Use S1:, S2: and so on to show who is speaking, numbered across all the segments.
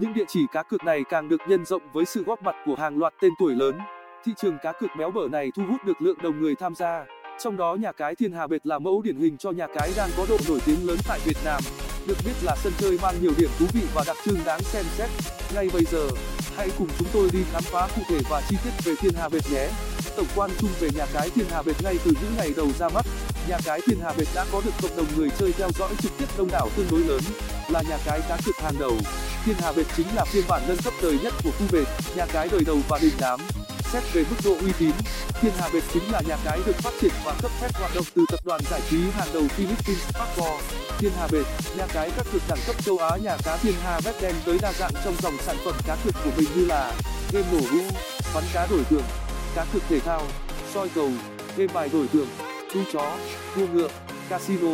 S1: những địa chỉ cá cược này càng được nhân rộng với sự góp mặt của hàng loạt tên tuổi lớn. Thị trường cá cược béo bở này thu hút được lượng đồng người tham gia. Trong đó, nhà cái thiên hà bệt là mẫu điển hình cho nhà cái đang có độ nổi tiếng lớn tại việt nam. Được biết là sân chơi mang nhiều điểm thú vị và đặc trưng đáng xem xét. Ngay bây giờ, hãy cùng chúng tôi đi khám phá cụ thể và chi tiết về thiên hà bệt nhé. Tổng quan chung về nhà cái thiên hà bệt ngay từ những ngày đầu ra mắt. Nhà cái thiên hà bệt đã có được cộng đồng người chơi theo dõi trực tiếp đông đảo tương đối lớn, là nhà cái cá cược hàng đầu thiên hà bệt chính là phiên bản nâng cấp đời nhất của khu bệt nhà cái đời đầu và đình đám. Xét về mức độ uy tín, thiên hà bệt chính là nhà cái được phát triển và cấp phép hoạt động từ tập đoàn giải trí hàng đầu philippines Sparkball thiên hà bệt nhà cái các cược đẳng cấp châu á, nhà cá thiên hà bét đem tới đa dạng trong dòng sản phẩm cá cược của mình như là game nổ hũ bắn cá đổi thưởng, cá cược thể thao, soi cầu, game bài đổi thưởng đu chó đua ngựa, casino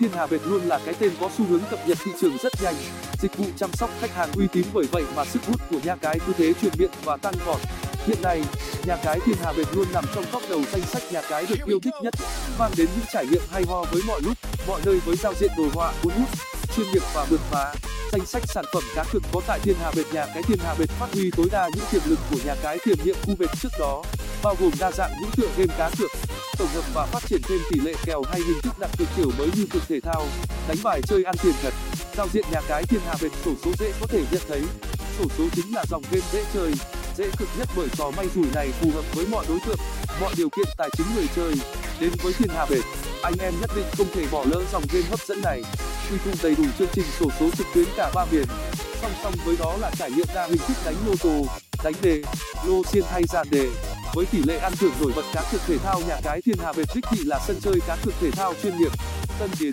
S1: thiên hà bệt luôn là cái tên có xu hướng cập nhật thị trường rất nhanh. Dịch vụ chăm sóc khách hàng uy tín bởi vậy mà sức hút của nhà cái cứ thế truyền miệng và tăng vọt. Hiện nay, nhà cái thiên hà bệt luôn nằm trong top đầu danh sách nhà cái được yêu thích nhất, mang đến những trải nghiệm hay ho với mọi lúc, mọi nơi với giao diện đồ họa, cuốn hút, chuyên nghiệp và vượt phá. Danh sách sản phẩm cá cược có tại thiên hà bệt nhà cái thiên hà bệt phát huy tối đa những tiềm lực của nhà cái tiền nhiệm khu bệt trước đó, bao gồm đa dạng những tựa game cá cược tổng hợp và phát triển thêm tỷ lệ kèo hay hình thức đặt cược kiểu mới như cược thể thao, đánh bài chơi ăn tiền thật, giao diện nhà cái thiên hà bệt sổ số dễ có thể nhận thấy. Sổ số chính là dòng game dễ chơi, dễ cực nhất bởi trò may rủi này phù hợp với mọi đối tượng, mọi điều kiện tài chính người chơi. Đến với thiên hà bệt anh em nhất định không thể bỏ lỡ dòng game hấp dẫn này. Quy tụ đầy đủ chương trình sổ số trực tuyến cả ba miền. Song song với đó là trải nghiệm đa hình thức đánh lô tô, đánh đề, lô xiên hay dàn đề với tỷ lệ ăn thưởng nổi bật cá cược thể thao nhà cái thiên hà bệt đích thị là sân chơi cá cược thể thao chuyên nghiệp, tân tiến.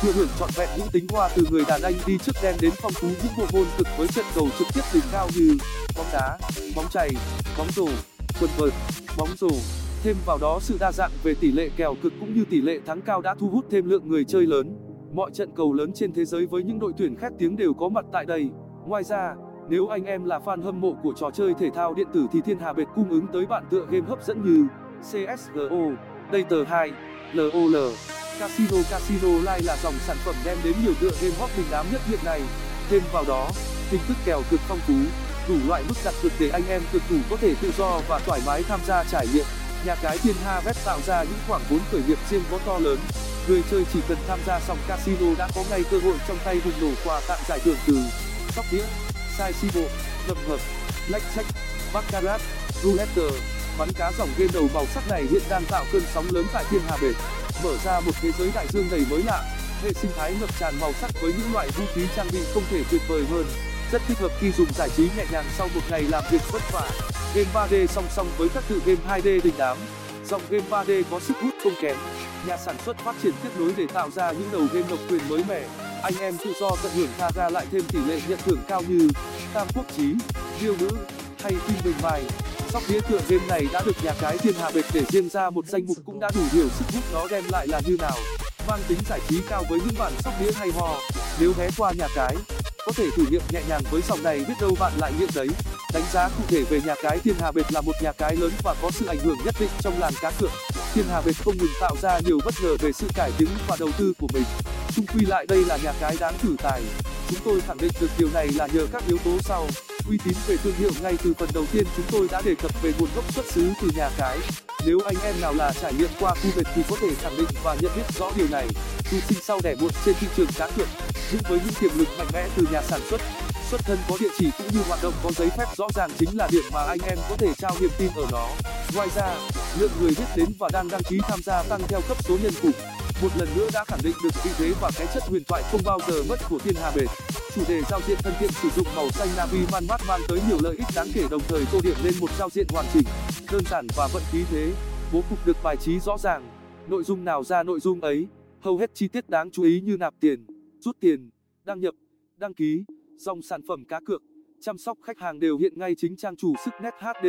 S1: Thừa hưởng trọn vẹn những tính hoa từ người đàn anh đi trước đen đến phong phú những bộ môn cực với trận cầu trực tiếp đỉnh cao như bóng đá, bóng chày, bóng rổ, quần vợt, bóng rổ. Thêm vào đó sự đa dạng về tỷ lệ kèo cực cũng như tỷ lệ thắng cao đã thu hút thêm lượng người chơi lớn. Mọi trận cầu lớn trên thế giới với những đội tuyển khét tiếng đều có mặt tại đây. Ngoài ra nếu anh em là fan hâm mộ của trò chơi thể thao điện tử thì thiên hà bệt cung ứng tới bạn tựa game hấp dẫn như csgo Dota 2 lol casino casino live là dòng sản phẩm đem đến nhiều tựa game hot đình đám nhất hiện nay. Thêm vào đó, hình thức kèo cực phong phú, đủ loại mức đặt cược để anh em cực thủ có thể tự do và thoải mái tham gia trải nghiệm. Nhà cái thiên hà bet tạo ra những khoảng vốn khởi nghiệp riêng có to lớn. Người chơi chỉ cần tham gia sòng casino đã có ngay cơ hội trong tay bùng nổ quà tặng giải thưởng từ sóc đĩa sai si hợp blackjack baccarat roulette bắn cá dòng game đầu màu sắc này hiện đang tạo cơn sóng lớn tại thiên hà bệt mở ra một thế giới đại dương đầy mới lạ. Hệ sinh thái ngập tràn màu sắc với những loại vũ khí trang bị không thể tuyệt vời hơn. Rất thích hợp khi dùng giải trí nhẹ nhàng sau một ngày làm việc vất vả. Game 3D song song với các tựa game 2D đình đám. Dòng game 3D có sức hút không kém. Nhà sản xuất phát triển kết nối để tạo ra những đầu game độc quyền mới mẻ anh em tự do tận hưởng tha ra lại thêm tỷ lệ nhận thưởng cao như tam quốc chí điêu nữ hay phim bình bài. Sóc đĩa tựa game này đã được nhà cái thiên hà bệt để riêng ra một danh mục cũng đã đủ hiểu sức hút nó đem lại là như nào. Mang tính giải trí cao với những bản sóc đĩa hay ho. Nếu ghé qua nhà cái, có thể thử nghiệm nhẹ nhàng với dòng này biết đâu bạn lại nghiện đấy. Đánh giá cụ thể về nhà cái thiên hà bệt là một nhà cái lớn và có sự ảnh hưởng nhất định trong làng cá cược. Thiên hà bệt không ngừng tạo ra nhiều bất ngờ về sự cải tiến và đầu tư của mình chung quy lại đây là nhà cái đáng thử tài. Chúng tôi khẳng định được điều này là nhờ các yếu tố sau. Uy tín về thương hiệu ngay từ phần đầu tiên chúng tôi đã đề cập về nguồn gốc xuất xứ từ nhà cái. Nếu anh em nào là trải nghiệm qua khu vực thì có thể khẳng định và nhận biết rõ điều này. Dù sinh sau đẻ muộn trên thị trường cá cược, nhưng với những tiềm lực mạnh mẽ từ nhà sản xuất xuất thân có địa chỉ cũng như hoạt động có giấy phép rõ ràng chính là điểm mà anh em có thể trao niềm tin ở nó. Ngoài ra, lượng người biết đến và đang đăng ký tham gia tăng theo cấp số nhân khủng một lần nữa đã khẳng định được vị thế và cái chất huyền thoại không bao giờ mất của thiên hà bệt chủ đề giao diện thân thiện sử dụng màu xanh navy man mát mang tới nhiều lợi ích đáng kể đồng thời tô điểm lên một giao diện hoàn chỉnh, đơn giản và vận khí thế. Bố cục được bài trí rõ ràng, nội dung nào ra nội dung ấy, hầu hết chi tiết đáng chú ý như nạp tiền, rút tiền, đăng nhập, đăng ký, dòng sản phẩm cá cược, chăm sóc khách hàng đều hiện ngay chính trang chủ sức nét hd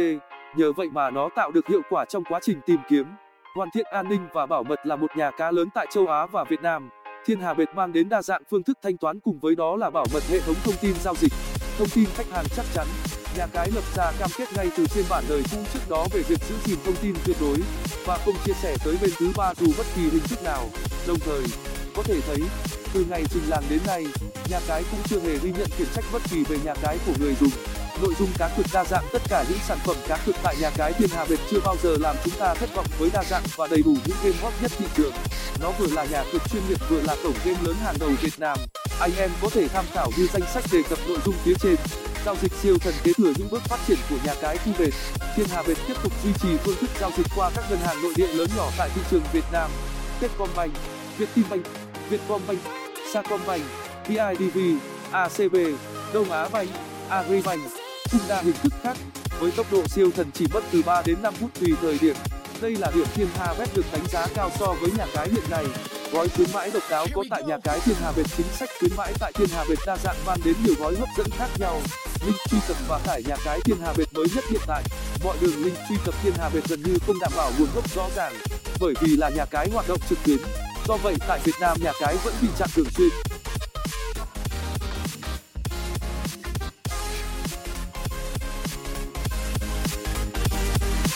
S1: nhờ vậy mà nó tạo được hiệu quả trong quá trình tìm kiếm hoàn thiện an ninh và bảo mật là một nhà cá lớn tại châu á và việt nam. Thiên hà bệt mang đến đa dạng phương thức thanh toán cùng với đó là bảo mật hệ thống thông tin giao dịch. Thông tin khách hàng chắc chắn. Nhà cái lập ra cam kết ngay từ phiên bản đời cũ trước đó về việc giữ gìn thông tin tuyệt đối và không chia sẻ tới bên thứ ba dù bất kỳ hình thức nào. Đồng thời, có thể thấy, từ ngày trình làng đến nay, nhà cái cũng chưa hề ghi nhận khiển trách bất kỳ về nhà cái của người dùng nội dung cá cược đa dạng, tất cả những sản phẩm cá cược tại nhà cái thiên hà bệt chưa bao giờ làm chúng ta thất vọng với đa dạng và đầy đủ những game hot nhất thị trường. Nó vừa là nhà cược chuyên nghiệp, vừa là cổng game lớn hàng đầu việt nam. Anh em có thể tham khảo như danh sách đề cập nội dung phía trên. Giao dịch siêu thần kế thừa những bước phát triển của nhà cái khu bệt thiên hà bệt tiếp tục duy trì phương thức giao dịch qua các ngân hàng nội địa lớn nhỏ tại thị trường việt nam. Techcombank vietinbank, vietcombank, sacombank bidv acb đông á bank, agribank cùng đa hình thức khác, với tốc độ siêu thần chỉ mất từ đến phút tùy thời điểm. Đây là điểm thiên hà bet được đánh giá cao so với nhà cái hiện nay. Gói khuyến mãi độc đáo có tại nhà cái thiên hà bet chính sách khuyến mãi tại thiên hà bet đa dạng mang đến nhiều gói hấp dẫn khác nhau. Link truy cập và tải nhà cái thiên hà bet mới nhất hiện tại. Mọi đường link truy cập thiên hà bet gần như không đảm bảo nguồn gốc rõ ràng, bởi vì là nhà cái hoạt động trực tuyến. Do vậy, tại việt nam, nhà cái vẫn bị chặn thường xuyên.